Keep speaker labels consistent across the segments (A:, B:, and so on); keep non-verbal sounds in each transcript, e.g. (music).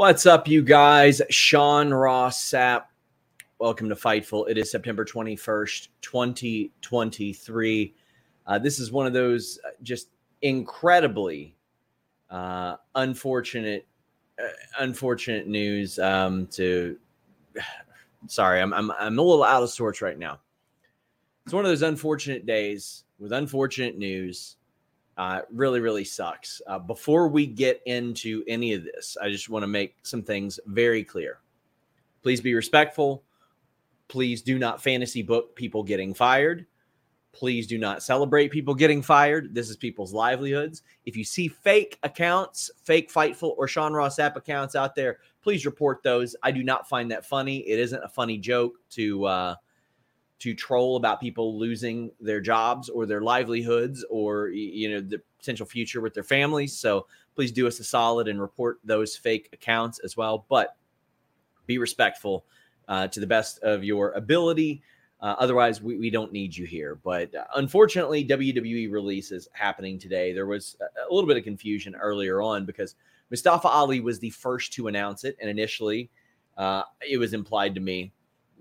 A: What's up, you guys? Sean Ross Sapp. Welcome to Fightful. It is September 21st, 2023. Uh, this is one of those uh, just incredibly uh, unfortunate, uh, unfortunate news. Um, to (sighs) sorry, I'm, I'm I'm a little out of sorts right now. It's one of those unfortunate days with unfortunate news. Uh, really, really sucks. Uh, before we get into any of this, I just want to make some things very clear. Please be respectful. Please do not fantasy book people getting fired. Please do not celebrate people getting fired. This is people's livelihoods. If you see fake accounts, fake Fightful or Sean Ross Sapp accounts out there, please report those. I do not find that funny. It isn't a funny joke to uh, to troll about people losing their jobs or their livelihoods or you know the potential future with their families. So please do us a solid and report those fake accounts as well. But be respectful uh, to the best of your ability. Uh, otherwise, we, we don't need you here. But uh, unfortunately, WWE release is happening today. There was a, a little bit of confusion earlier on because Mustafa Ali was the first to announce it. And initially, uh, it was implied to me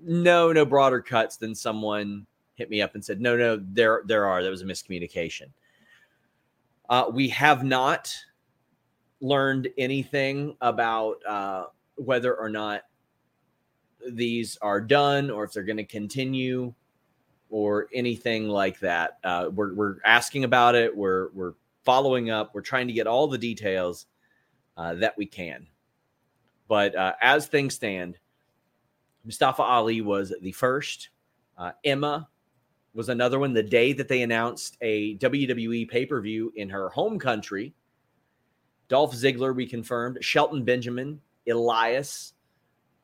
A: no, no broader cuts than someone hit me up and said, no, no, there, there are. That was a miscommunication. Uh, we have not learned anything about uh, whether or not these are done or if they're going to continue or anything like that. Uh, we're, we're asking about it. We're, we're following up. We're trying to get all the details uh, that we can. But uh, as things stand, Mustafa Ali was the first. Uh, Emma was another one. The day that they announced a WWE pay per view in her home country, Dolph Ziggler, we confirmed, Shelton Benjamin, Elias,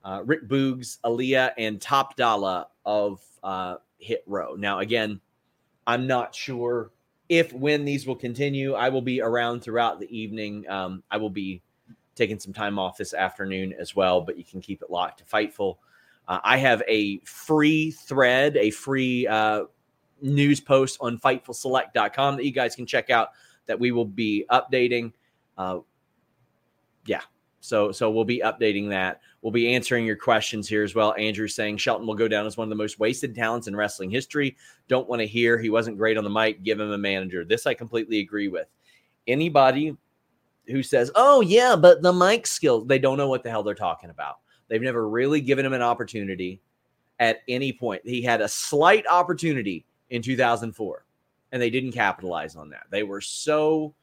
A: uh, Rick Boogs, Aliyah, and Top Dolla of uh, Hit Row. Now, again, I'm not sure if when these will continue. I will be around throughout the evening. Um, I will be taking some time off this afternoon as well, but you can keep it locked to Fightful. Uh, I have a free thread, a free uh, news post on FightfulSelect.com that you guys can check out that we will be updating. Uh, yeah, so so we'll be updating that. We'll be answering your questions here as well. Andrew saying Shelton will go down as one of the most wasted talents in wrestling history. Don't want to hear he wasn't great on the mic. Give him a manager. This I completely agree with. Anybody who says, "Oh yeah, but the mic skills," they don't know what the hell they're talking about. They've never really given him an opportunity. at any point. He had a slight opportunity in 2004, and they didn't capitalize on that. They were so,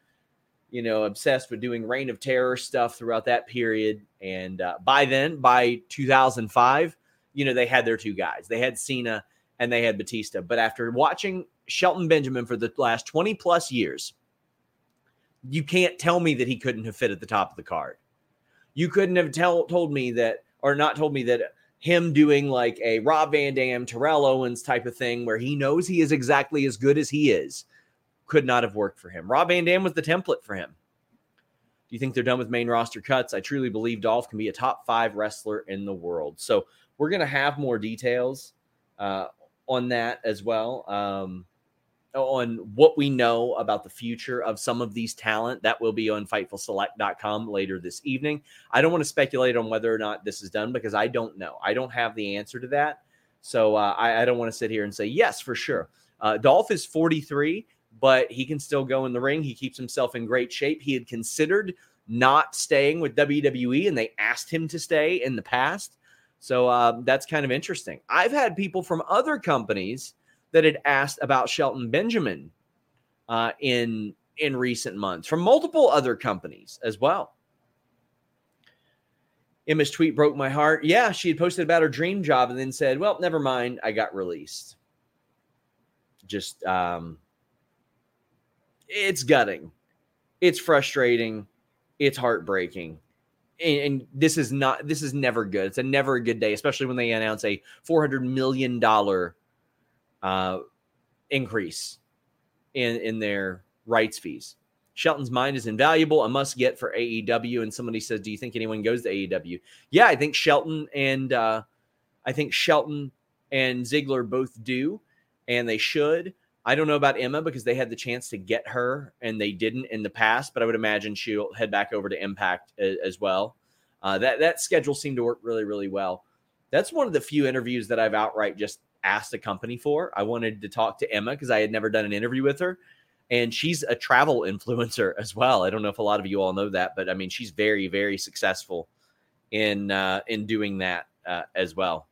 A: you know, obsessed with doing Reign of Terror stuff throughout that period. And uh, by then, by 2005, you know, they had their two guys. They had Cena and they had Batista. But after watching Shelton Benjamin for the last 20 plus years, you can't tell me that he couldn't have fit at the top of the card. You couldn't have tell, told me that, or not told me that him doing like a Rob Van Dam, Terrell Owens type of thing where he knows he is exactly as good as he is could not have worked for him. Rob Van Dam was the template for him. Do you think they're done with main roster cuts? I truly believe Dolph can be a top five wrestler in the world. So we're going to have more details uh, on that as well. Um, on what we know about the future of some of these talent. That will be on FightfulSelect.com later this evening. I don't want to speculate on whether or not this is done because I don't know. I don't have the answer to that. So uh, I, I, don't want to sit here and say yes for sure. Uh, Dolph is 43, but he can still go in the ring. He keeps himself in great shape. He had considered not staying with WWE, and they asked him to stay in the past. So uh, that's kind of interesting. I've had people from other companies that had asked about Shelton Benjamin uh, in in recent months from multiple other companies as well. Emma's tweet broke my heart. Yeah, she had posted about her dream job and then said, "Well, never mind, I got released." Just um it's gutting. It's frustrating. It's heartbreaking. And, and this is not this is never good. It's a never a good day, especially when they announce a 400 million dollar uh, increase in in their rights fees. Shelton's mind is invaluable, a must get for AEW. And somebody says, "Do you think anyone goes to AEW?" Yeah, I think Shelton and uh, I think Shelton and Ziggler both do, and they should. I don't know about Emma because they had the chance to get her and they didn't in the past, but I would imagine she'll head back over to Impact as, as well. Uh, that that schedule seemed to work really, really well. That's one of the few interviews that I've outright just asked a company for. I wanted to talk to Emma because I had never done an interview with her. And she's a travel (laughs) influencer as well. I don't know if a lot of you all know that, but I mean, she's very, very successful in uh, in doing that uh, as well.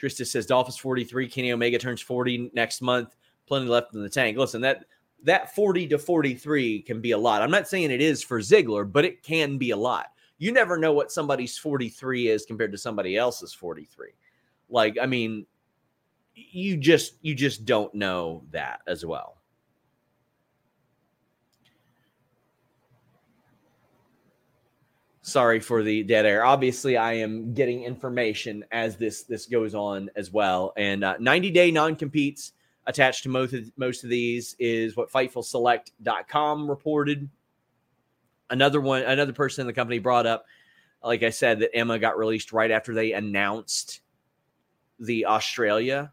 A: Trista says Dolph is 43. Kenny Omega turns 40 next month. Plenty left in the tank. Listen, that that 40 to 43 can be a lot. I'm not saying it is for Ziggler, but it can be a lot. You never know what somebody's 43 is compared to somebody else's 43. Like, I mean, you just you just don't know that as well. Sorry for the dead air. Obviously, I am getting information as this this goes on as well. And uh, 90 day non competes attached to most of, most of these is what FightfulSelect.com reported. Another one, another person in the company brought up, like I said, that Emma got released right after they announced the Australia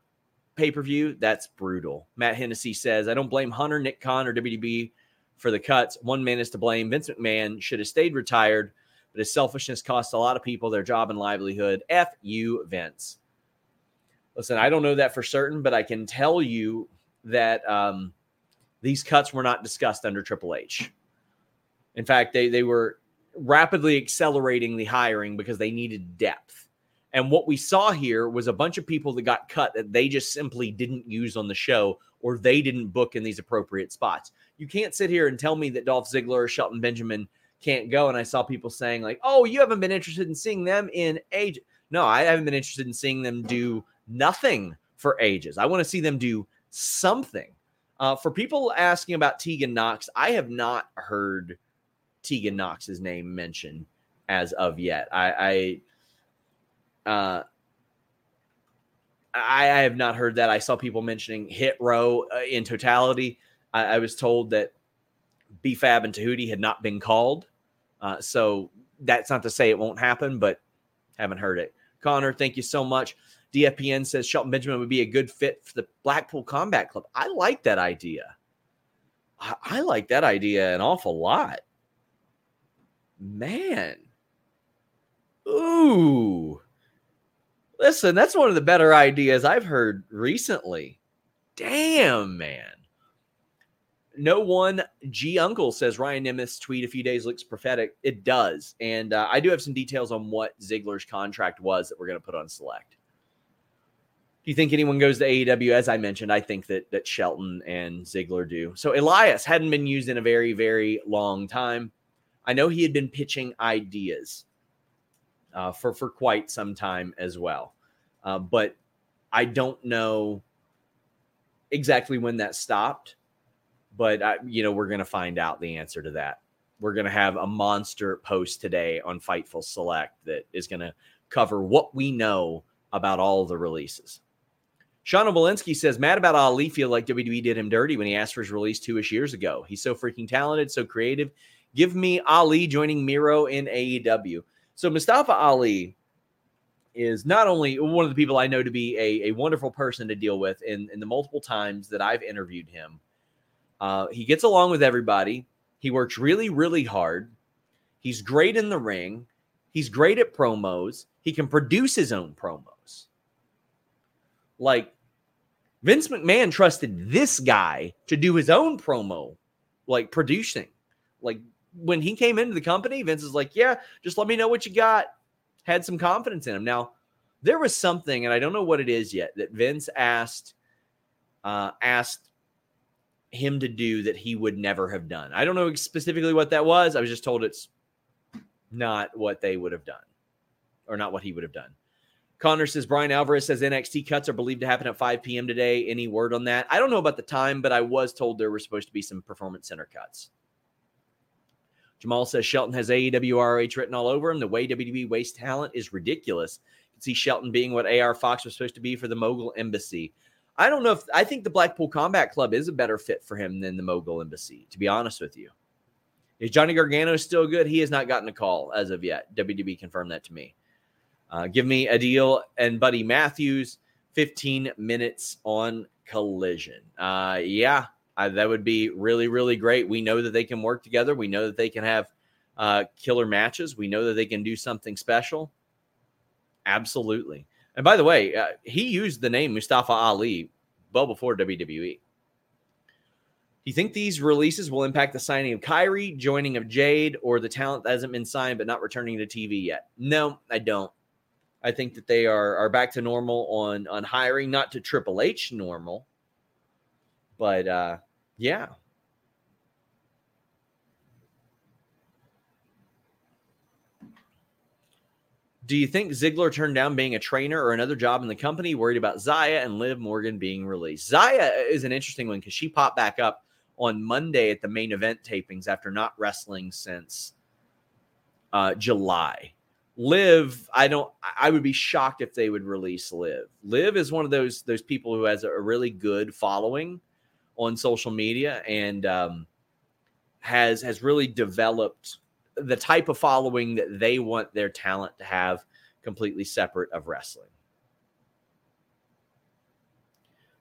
A: pay per view, that's brutal. Matt Hennessy says, I don't blame Hunter, Nick Khan, or WDB for the cuts. One man is to blame. Vince McMahon should have stayed retired, but his selfishness cost a lot of people their job and livelihood. F you, Vince. Listen, I don't know that for certain, but I can tell you that um, these cuts were not discussed under Triple H. In fact, they, they were rapidly accelerating the hiring because they needed depth. And what we saw here was a bunch of people that got cut that they just simply didn't use on the show or they didn't book in these appropriate spots. You can't sit here and tell me that Dolph Ziggler or Shelton Benjamin can't go. And I saw people saying, like, oh, you haven't been interested in seeing them in age. No, I haven't been interested in seeing them do nothing for ages. I want to see them do something. Uh, for people asking about Tegan Knox, I have not heard Tegan Knox's name mentioned as of yet. I, I uh, I, I, have not heard that. I saw people mentioning Hit Row uh, in totality. I, I, was told that B-Fab and Tahuti had not been called. Uh, so that's not to say it won't happen, but haven't heard it. Connor, thank you so much. DFPN says Shelton Benjamin would be a good fit for the Blackpool Combat Club. I like that idea. I, I like that idea an awful lot. Man. Ooh. Listen, that's one of the better ideas I've heard recently. Damn, man. no one G Uncle says Ryan Nemeth's tweet a few days looks prophetic. It does, and uh, I do have some details on what Ziggler's contract was that we're going to put on select. Do you think anyone goes to AEW? As I mentioned, I think that that Shelton and Ziggler do. So Elias hadn't been used in a very very long time. I know he had been pitching ideas uh, for for quite some time as well, uh, but I don't know exactly when that stopped. But I, you know, we're going to find out the answer to that. We're going to have a monster post today on Fightful Select that is going to cover what we know about all the releases. Sean Obolinski says, mad about Ali feel like WWE did him dirty when he asked for his release two ish years ago. He's so freaking talented, so creative. Give me Ali joining Miro in AEW. So Mustafa Ali is not only one of the people I know to be a, a wonderful person to deal with in, in the multiple times that I've interviewed him. Uh, he gets along with everybody. He works really, really hard. He's great in the ring. He's great at promos. He can produce his own promos. Like Vince McMahon trusted this guy to do his own promo, like producing. Like when he came into the company, Vince is like, Yeah, just let me know what you got. Had some confidence in him. Now, there was something, and I don't know what it is yet, that Vince asked uh asked him to do that he would never have done. I don't know specifically what that was. I was just told it's not what they would have done or not what he would have done. Connor says Brian Alvarez says NXT cuts are believed to happen at 5 p.m. today. Any word on that? I don't know about the time, but I was told there were supposed to be some performance center cuts. Jamal says Shelton has AEW written all over him. The way WWE wastes talent is ridiculous. You can see Shelton being what AR Fox was supposed to be for the Mogul Embassy. I don't know if I think the Blackpool Combat Club is a better fit for him than the Mogul Embassy, to be honest with you. Is Johnny Gargano still good? He has not gotten a call as of yet. WWE confirmed that to me. Uh, give me a deal and Buddy Matthews 15 minutes on collision. Uh, yeah, uh, that would be really, really great. We know that they can work together. We know that they can have uh, killer matches. We know that they can do something special. Absolutely. And by the way, uh, he used the name Mustafa Ali well before WWE. Do you think these releases will impact the signing of Kairi, joining of Jade, or the talent that hasn't been signed but not returning to TV yet? No, I don't. I think that they are are back to normal on on hiring, not to Triple H normal, but uh, yeah. Do you think Ziggler turned down being a trainer or another job in the company, worried about Xia and Liv Morgan being released? Xia is an interesting one because she popped back up on Monday at the main event tapings after not wrestling since uh, July. Liv, I don't. I would be shocked if they would release Liv. Liv is one of those those people who has a really good following on social media and um, has has really developed the type of following that they want their talent to have, completely separate of wrestling.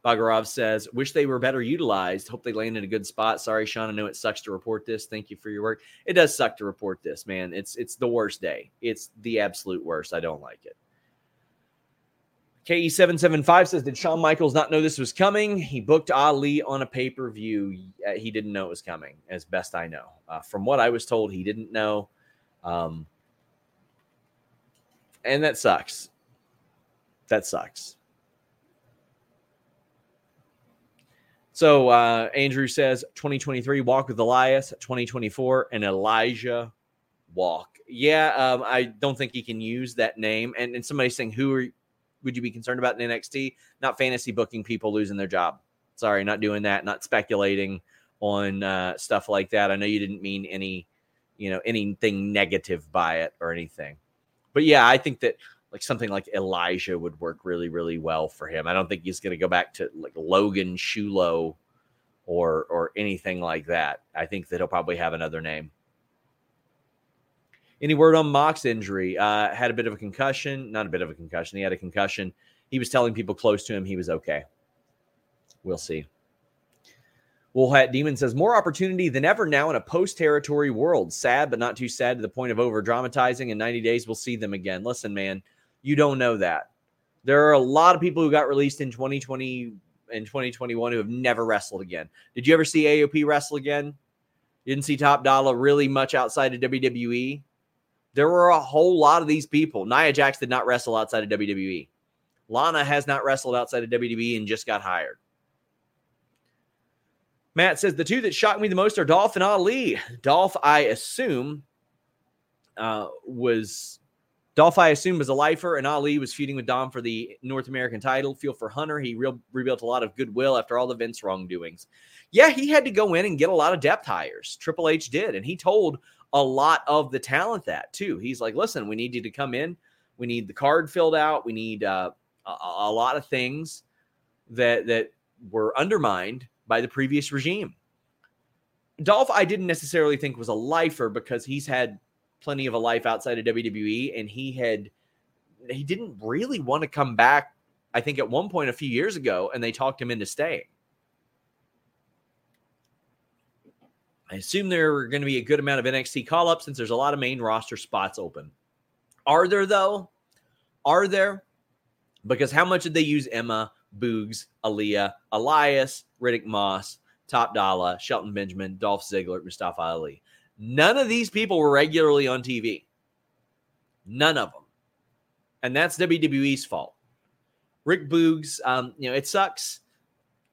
A: Bagarov says, wish they were better utilized. Hope they land in a good spot. Sorry, Sean. I know it sucks to report this. Thank you for your work. It does suck to report this, man. It's it's the worst day. It's the absolute worst. I don't like it. KE775 says, Did Shawn Michaels not know this was coming? He booked Ali on a pay per view. He didn't know it was coming, as best I know. Uh, from what I was told, he didn't know. Um, and that sucks. That sucks. So uh, Andrew says 2023 walk with Elias, 2024 and Elijah walk. Yeah, um, I don't think he can use that name. And, and somebody's saying, who are, would you be concerned about in NXT? Not fantasy booking people losing their job. Sorry, not doing that. Not speculating on uh, stuff like that. I know you didn't mean any, you know, anything negative by it or anything. But yeah, I think that like something like Elijah would work really, really well for him. I don't think he's going to go back to like Logan Shulo or or anything like that. I think that he'll probably have another name. Any word on Mox injury? Uh, had a bit of a concussion, not a bit of a concussion. He had a concussion. He was telling people close to him he was okay. We'll see. Woolhat Demon says more opportunity than ever now in a post territory world. Sad, but not too sad to the point of over dramatizing. In 90 days, we'll see them again. Listen, man, you don't know that. There are a lot of people who got released in 2020 and 2021 who have never wrestled again. Did you ever see AOP wrestle again? You didn't see Top Dolla really much outside of WWE. There were a whole lot of these people. Nia Jax did not wrestle outside of WWE. Lana has not wrestled outside of WWE and just got hired. Matt says the two that shocked me the most are Dolph and Ali. Dolph, I assume, uh, was Dolph, I assume, was a lifer, and Ali was feuding with Dom for the North American title. Feel for Hunter. He real, rebuilt a lot of goodwill after all the Vince wrongdoings. Yeah, he had to go in and get a lot of depth hires. Triple H did, and he told a lot of the talent that too. He's like, listen, we need you to come in. We need the card filled out. We need uh, a, a lot of things that that were undermined by the previous regime. Dolph, I didn't necessarily think was a lifer because he's had plenty of a life outside of WWE, and he had he didn't really want to come back. I think at one point a few years ago, and they talked him into staying. I assume there are going to be a good amount of NXT call ups since there's a lot of main roster spots open. Are there though? Are there? Because how much did they use Emma, Boogs, Aliyah, Elias, Riddick Moss, Top Dolla, Shelton Benjamin, Dolph Ziggler, Mustafa Ali? None of these people were regularly on TV. None of them. And that's WWE's fault. Rick Boogs, um, you know, it sucks.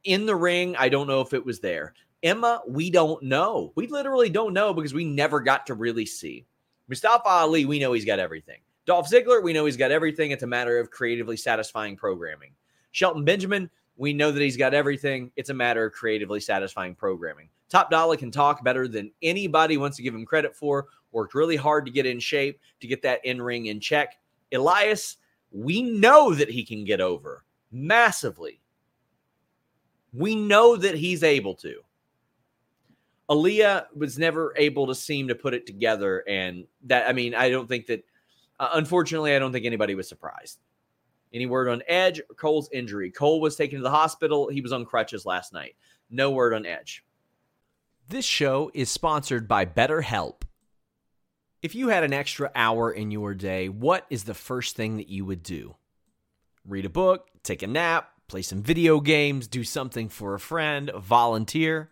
A: In the ring, I don't know if it was there. Emma, we don't know. We literally don't know because we never got to really see. Mustafa Ali, we know he's got everything. Dolph Ziggler, we know he's got everything. It's a matter of creatively satisfying programming. Shelton Benjamin, we know that he's got everything. It's a matter of creatively satisfying programming. Top Dolla can talk better than anybody wants to give him credit for. Worked really hard to get in shape, to get that in ring in check. Elias, we know that he can get over massively. We know that he's able to. Aliyah was never able to seem to put it together. And that, I mean, I don't think that, uh, unfortunately, I don't think anybody was surprised. Any word on Edge? Cole's injury. Cole was taken to the hospital. He was on crutches last night. No word on Edge.
B: This show is sponsored by BetterHelp. If you had an extra hour in your day, what is the first thing that you would do? Read a book, take a nap, play some video games, do something for a friend, volunteer.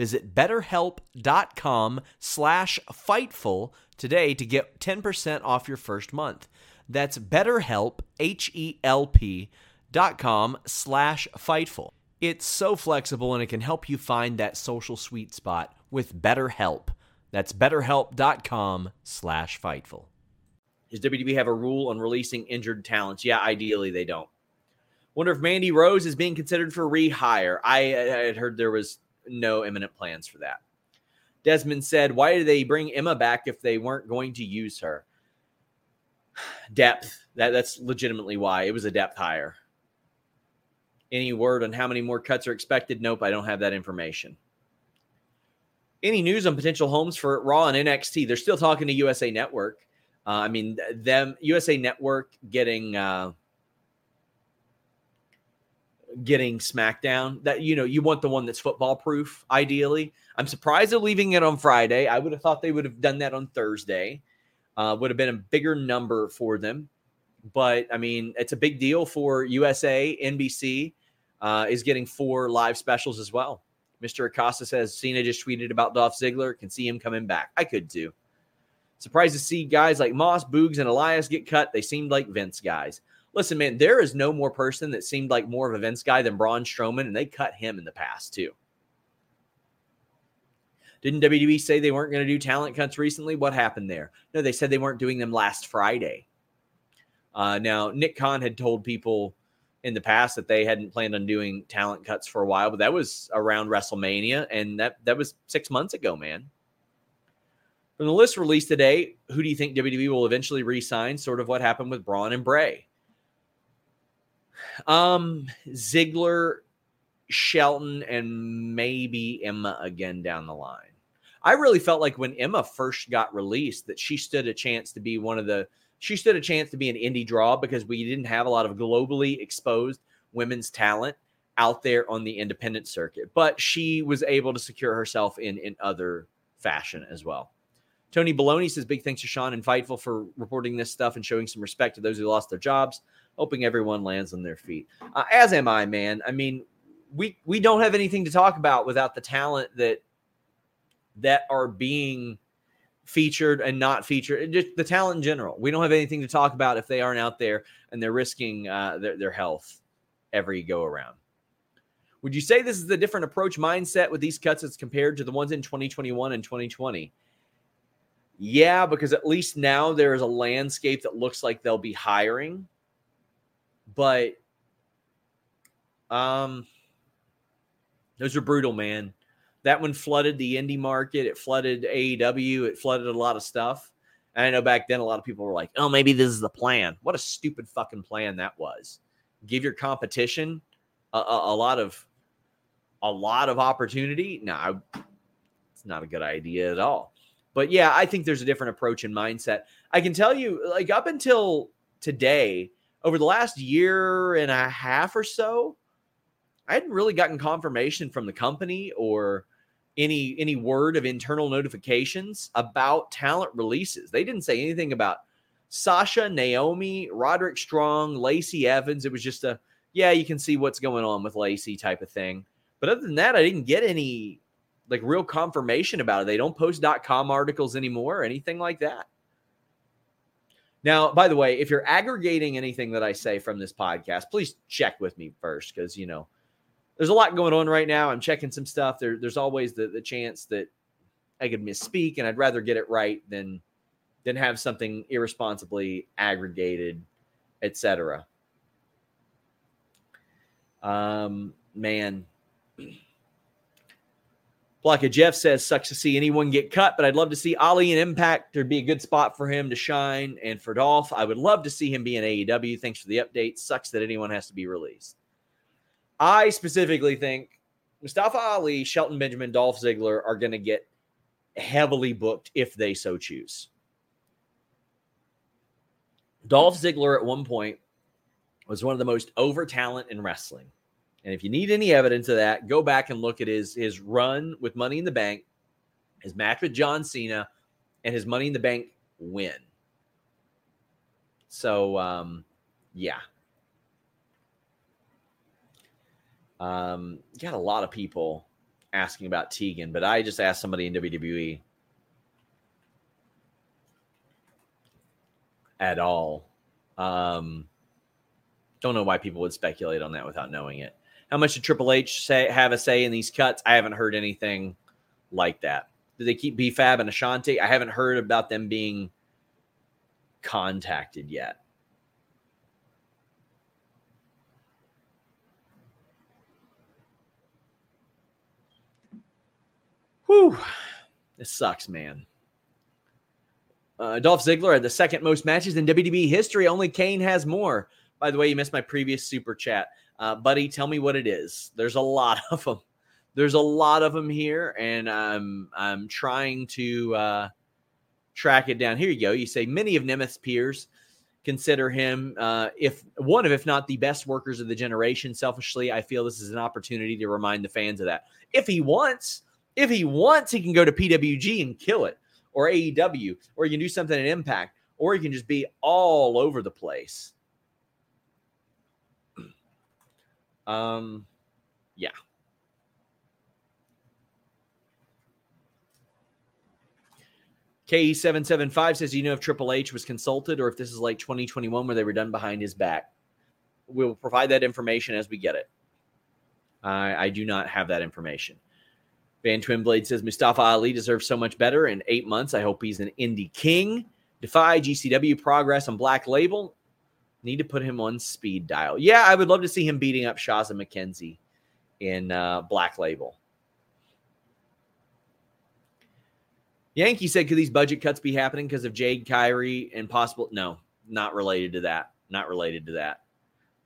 B: Visit betterhelp.com slash Fightful today to get 10% off your first month. That's betterhelp, H-E-L-P dot com slash Fightful. It's so flexible and it can help you find that social sweet spot with BetterHelp. That's betterhelp.com slash Fightful.
A: Does WWE have a rule on releasing injured talents? Yeah, ideally they don't. Wonder if Mandy Rose is being considered for rehire. I, I had heard there was no imminent plans for that. Desmond said, Why did they bring Emma back if they weren't going to use her? (sighs) Depth. That, that's legitimately why. It was a depth hire. Any word on how many more cuts are expected? Nope, I don't have that information. Any news on potential homes for Raw and NXT? They're still talking to USA Network. Uh, I mean, them USA Network getting uh, getting SmackDown. That you know, you want the one that's football proof. Ideally, I'm surprised they're leaving it on Friday. I would have thought they would have done that on Thursday. Uh, would have been a bigger number for them, but I mean, it's a big deal for USA, NBC, uh, is getting four live specials as well. Mr. Acosta says Cena just tweeted about Dolph Ziggler. Can see him coming back. I could too. Surprised to see guys like Moss, Boogs, and Elias get cut. They seemed like Vince guys. Listen, man, there is no more person that seemed like more of a Vince guy than Braun Strowman, and they cut him in the past too. Didn't WWE say they weren't going to do talent cuts recently? What happened there? No, they said they weren't doing them last Friday. Uh, now, Nick Khan had told people in the past that they hadn't planned on doing talent cuts for a while, but that was around WrestleMania, and that that was six months ago, man. From the list released today, who do you think WWE will eventually re-sign? Sort of what happened with Braun and Bray. Um, Ziggler, Shelton, and maybe Emma again down the line. I really felt like when Emma first got released that she stood a chance to be one of the she stood a chance to be an indie draw because we didn't have a lot of globally exposed women's talent out there on the independent circuit. But she was able to secure herself in in other fashion as well. Tony Baloney says big thanks to Sean and Fightful for reporting this stuff and showing some respect to those who lost their jobs. Hoping everyone lands on their feet. Uh, as am I, man. I mean, we we don't have anything to talk about without the talent that that are being featured and not featured, just the talent in general. We don't have anything to talk about if they aren't out there and they're risking uh, their, their health every go around. Would you say this is a different approach mindset with these cuts as compared to the ones in 2021 and 2020? Yeah, because at least now there is a landscape that looks like they'll be hiring. But um those are brutal, man. That one flooded the indie market. It flooded AEW. It flooded a lot of stuff. And I know back then a lot of people were like, "Oh, maybe this is the plan." What a stupid fucking plan that was. Give your competition a, a, a lot of a lot of opportunity. No, it's not a good idea at all. But yeah, I think there's a different approach and mindset. I can tell you, like up until today, over the last year and a half or so, I hadn't really gotten confirmation from the company or any any word of internal notifications about talent releases. They didn't say anything about Sasha, Naomi, Roderick Strong, Lacey Evans. It was just a yeah, you can see what's going on with Lacey type of thing. But other than that, I didn't get any like real confirmation about it. They don't post .com articles anymore or anything like that. Now, by the way, if you're aggregating anything that I say from this podcast, please check with me first because you know there's a lot going on right now. I'm checking some stuff. There, there's always the, the chance that I could misspeak, and I'd rather get it right than than have something irresponsibly aggregated, etc. Um, man. (clears throat) Block of Jeff says, sucks to see anyone get cut, but I'd love to see Ali in Impact. There'd be a good spot for him to shine. And for Dolph, I would love to see him be in AEW. Thanks for the update. Sucks that anyone has to be released. I specifically think Mustafa Ali, Shelton Benjamin, Dolph Ziggler are going to get heavily booked if they so choose. Dolph Ziggler at one point was one of the most over talent in wrestling. And if you need any evidence of that, go back and look at his his run with Money in the Bank, his match with John Cena, and his Money in the Bank win. So um, yeah, Um, got a lot of people asking about Tegan, but I just asked somebody in WWE at all. Um, don't know why people would speculate on that without knowing it. How much did Triple H say have a say in these cuts? I haven't heard anything like that. Do they keep B-Fab and Ashanti? I haven't heard about them being contacted yet. Whew. This sucks, man. Uh, Dolph Ziggler had the second most matches in WWE history. Only Kane has more. By the way, you missed my previous super chat. Uh, buddy, tell me what it is. There's a lot (laughs) of them. There's a lot of them here, and I'm I'm trying to uh, track it down. Here you go. You say many of Nemeth's peers consider him, uh, if one of, if not the best workers of the generation. Selfishly, I feel this is an opportunity to remind the fans of that. If he wants, if he wants, he can go to PWG and kill it, or AEW, or he can do something at Impact, or he can just be all over the place. Um, yeah. KE775 says, "Do you know if Triple H was consulted or if this is like 2021 where they were done behind his back? We will provide that information as we get it. I, I do not have that information. Van Twinblade says Mustafa Ali deserves so much better in eight months. I hope he's an indie king. Defy GCW progress on Black Label. Need to put him on speed dial. Yeah, I would love to see him beating up Shazza McKenzie in uh, Black Label. Yankee said, could these budget cuts be happening because of Jade Kairi and possible? No, not related to that. Not related to that.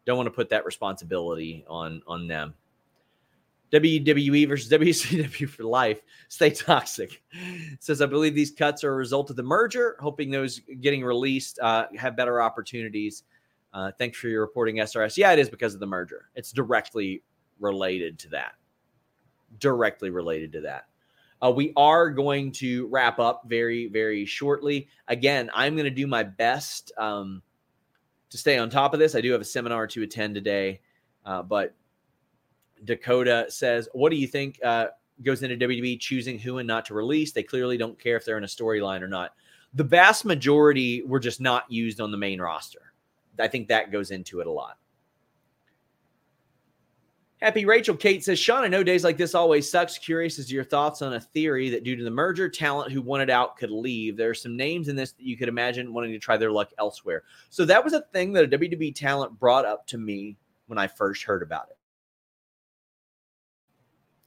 A: Don't want to put that responsibility on on them. WWE versus WCW for life. Stay toxic. Says, I believe these cuts are a result of the merger, hoping those getting released uh, have better opportunities. Uh, thanks for your reporting, SRS. Yeah, it is because of the merger. It's directly related to that. Directly related to that. Uh, we are going to wrap up very, very shortly. Again, I'm going to do my best um, to stay on top of this. I do have a seminar to attend today, uh, but Dakota says, What do you think uh, goes into WWE choosing who and not to release? They clearly don't care if they're in a storyline or not. The vast majority were just not used on the main roster. I think that goes into it a lot. Happy Rachel Kate says, Sean, I know days like this always sucks. Curious as your thoughts on a theory that due to the merger, talent who wanted out could leave. There are some names in this that you could imagine wanting to try their luck elsewhere. So that was a thing that a WWE talent brought up to me when I first heard about it.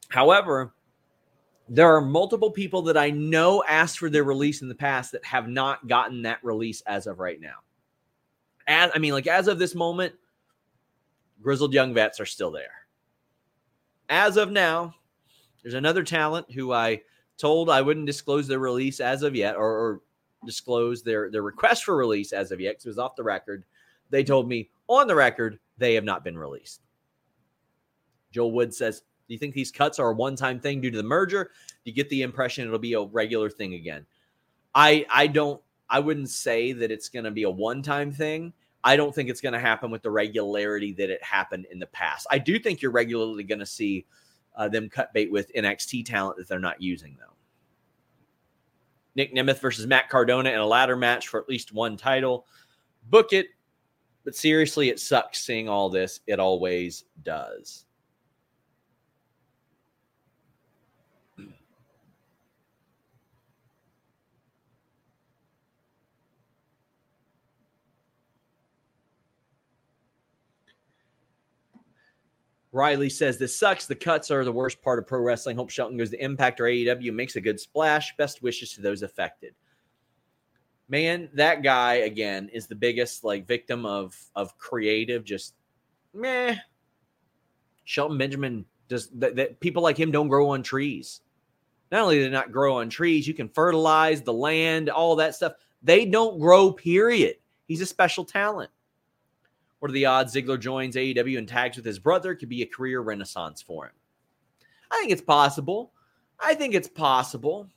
A: However, there are multiple people that I know asked for their release in the past that have not gotten that release as of right now. And I mean, like as of this moment, grizzled young vets are still there. As of now, there's another talent who I told I wouldn't disclose their release as of yet, or, or disclose their their request for release as of yet, because it was off the record. They told me on the record they have not been released. Joel Wood says, Do you think these cuts are a one-time thing due to the merger? Do you get the impression it'll be a regular thing again? I I don't I wouldn't say that it's going to be a one-time thing. I don't think it's going to happen with the regularity that it happened in the past. I do think you're regularly going to see uh, them cut bait with NXT talent that they're not using, though. Nick Nemeth versus Matt Cardona in a ladder match for at least one title. Book it. But seriously, it sucks seeing all this. It always does. Riley says this sucks. The cuts are the worst part of pro wrestling. Hope Shelton goes to Impact or AEW makes a good splash. Best wishes to those affected. Man, that guy again is the biggest like victim of of creative just meh. Shelton Benjamin does that, that people like him don't grow on trees. Not only do they not grow on trees, you can fertilize the land, all that stuff. They don't grow, period. He's a special talent. What are the odds Ziggler joins AEW and tags with his brother? Could be a career renaissance for him. I think it's possible. I think it's possible.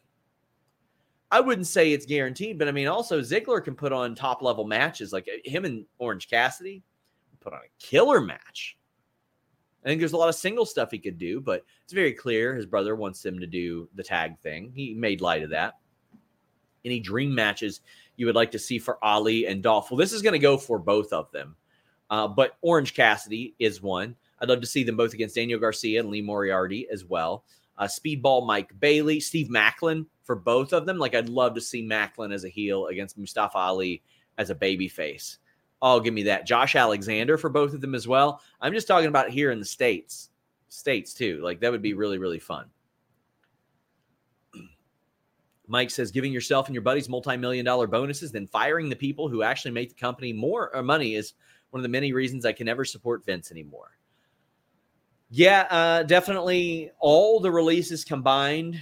A: I wouldn't say it's guaranteed, but I mean, also Ziggler can put on top level matches like uh, him and Orange Cassidy put on a killer match. I think there's a lot of single stuff he could do, but it's very clear his brother wants him to do the tag thing. He made light of that. Any dream matches you would like to see for Ali and Dolph? Well, this is going to go for both of them. Uh, but Orange Cassidy is one. I'd love to see them both against Daniel Garcia and Lee Moriarty as well. Uh, Speedball Mike Bailey, Steve Macklin for both of them. Like I'd love to see Macklin as a heel against Mustafa Ali as a baby face. Oh, give me that. Josh Alexander for both of them as well. I'm just talking about here in the States. States too. Like that would be really, really fun. (clears throat) Mike says giving yourself and your buddies multi-million dollar bonuses, then firing the people who actually make the company more uh, money is one of the many reasons I can never support Vince anymore. Yeah, uh, definitely all the releases combined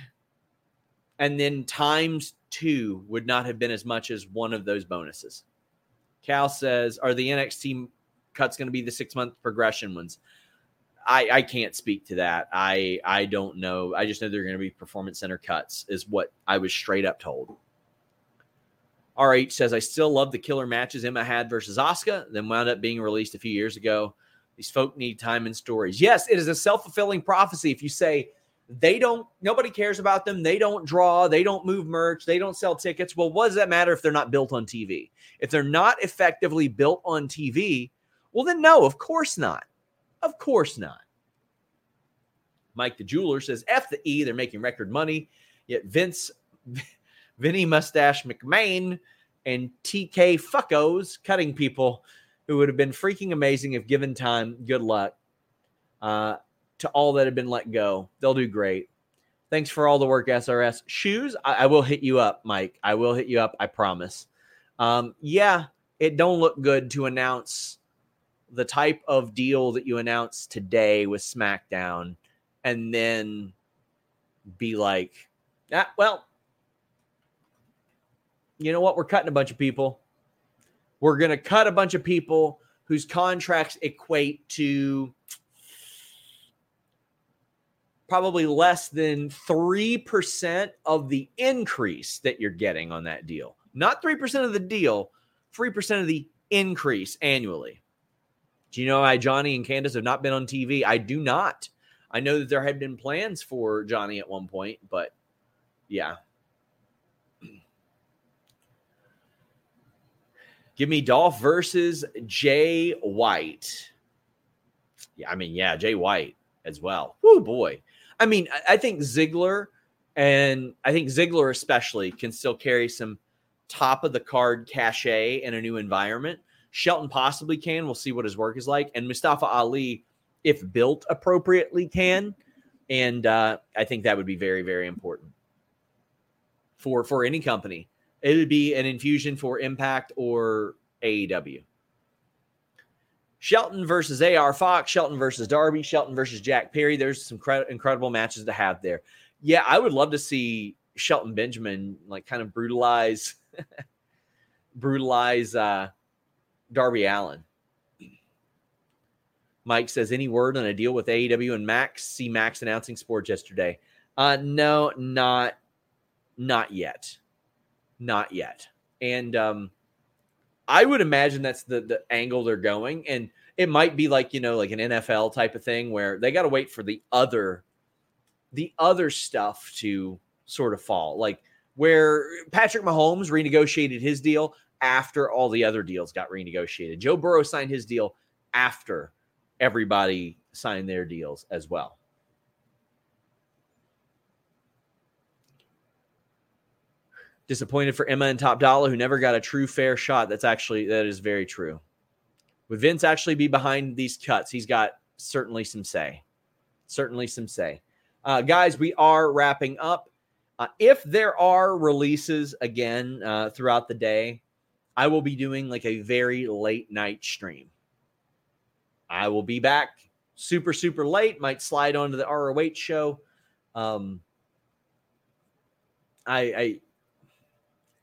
A: and then times two would not have been as much as one of those bonuses. Cal says, Are the NXT cuts going to be the six month progression ones? I, I can't speak to that. I I don't know. I just know they're going to be performance center cuts, is what I was straight up told. RH says, I still love the killer matches Emma had versus Asuka, then wound up being released a few years ago. These folk need time and stories. Yes, it is a self fulfilling prophecy. If you say they don't, nobody cares about them, they don't draw, they don't move merch, they don't sell tickets. Well, what does that matter if they're not built on TV? If they're not effectively built on TV, well, then no, of course not. Of course not. Mike the jeweler says, F the E, they're making record money. Yet Vince, Vinny Mustache McMahon, and TK Fuckos cutting people who would have been freaking amazing if given time. Good luck uh, to all that have been let go. They'll do great. Thanks for all the work, SRS. Shoes, I, I will hit you up, Mike. I will hit you up. I promise. Um, yeah, it don't look good to announce the type of deal that you announced today with SmackDown and then be like, ah, well, you know what? We're cutting a bunch of people. We're going to cut a bunch of people whose contracts equate to probably less than 3% of the increase that you're getting on that deal. Not 3% of the deal, 3% of the increase annually. Do you know why Johnny and Candice have not been on TV? I do not. I know that there had been plans for Johnny at one point, but yeah. Give me Dolph versus Jay White. Yeah, I mean, yeah, Jay White as well. Oh boy. I mean, I think Ziggler and I think Ziggler especially can still carry some top of the card cachet in a new environment. Shelton possibly can. We'll see what his work is like. And Mustafa Ali, if built appropriately, can. And uh, I think that would be very, very important for for any company. It would be an infusion for Impact or AEW. Shelton versus AR Fox, Shelton versus Darby, Shelton versus Jack Perry. There's some cre- incredible matches to have there. Yeah, I would love to see Shelton Benjamin like kind of brutalize (laughs) brutalize uh Darby Allin. Mike says, any word on a deal with AEW and Max? See Max announcing sports yesterday. Uh, no, not not yet. Not yet. And um, I would imagine that's the the angle they're going. And it might be like, you know, like an NFL type of thing where they got to wait for the other the other stuff to sort of fall. Like where Patrick Mahomes renegotiated his deal, after all the other deals got renegotiated. Joe Burrow signed his deal after everybody signed their deals as well. Disappointed for Emma and Top Dolla, who never got a true fair shot. That's actually that is very true. Would Vince actually be behind these cuts? He's got certainly some say. Certainly some say. Uh, guys, we are wrapping up. Uh, if there are releases again uh, throughout the day, I will be doing like a very late night stream. I will be back super, super late, might slide onto the ROH show. Um, I, I,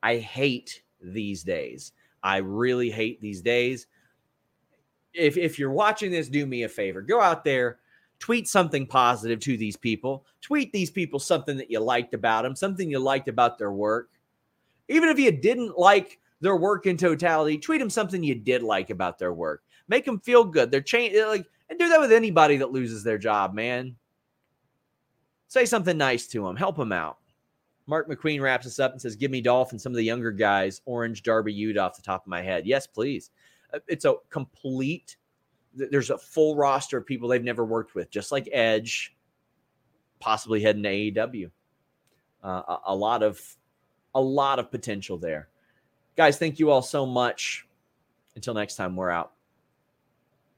A: I hate these days. I really hate these days. If, if you're watching this, do me a favor. Go out there, tweet something positive to these people. Tweet these people something that you liked about them, something you liked about their work. Even if you didn't like their work in totality. Tweet them something you did like about their work. Make them feel good. They're change like and do that with anybody that loses their job, man. Say something nice to them. Help them out. Mark McQueen wraps us up and says, "Give me Dolph and some of the younger guys, Orange, Darby, Yuta off the top of my head. Yes, please. Uh, it's a complete. There's a full roster of people they've never worked with, just like Edge, possibly heading to AEW. Uh, a, a lot of, a lot of potential there. Guys, thank you all so much. Until next time, we're out.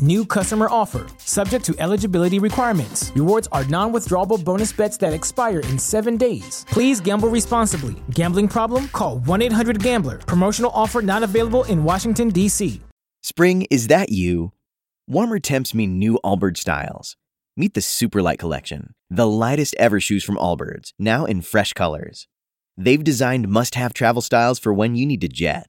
C: New customer offer. Subject to eligibility requirements. Rewards are non withdrawable bonus bets that expire in seven days. Please gamble responsibly. Gambling problem? Call 1 800 Gambler. Promotional offer not available in Washington, D.C.
D: Spring, is that you? Warmer temps mean new Allbirds styles. Meet the Superlight Collection, the lightest ever shoes from Allbirds, now in fresh colors. They've designed must have travel styles for when you need to jet.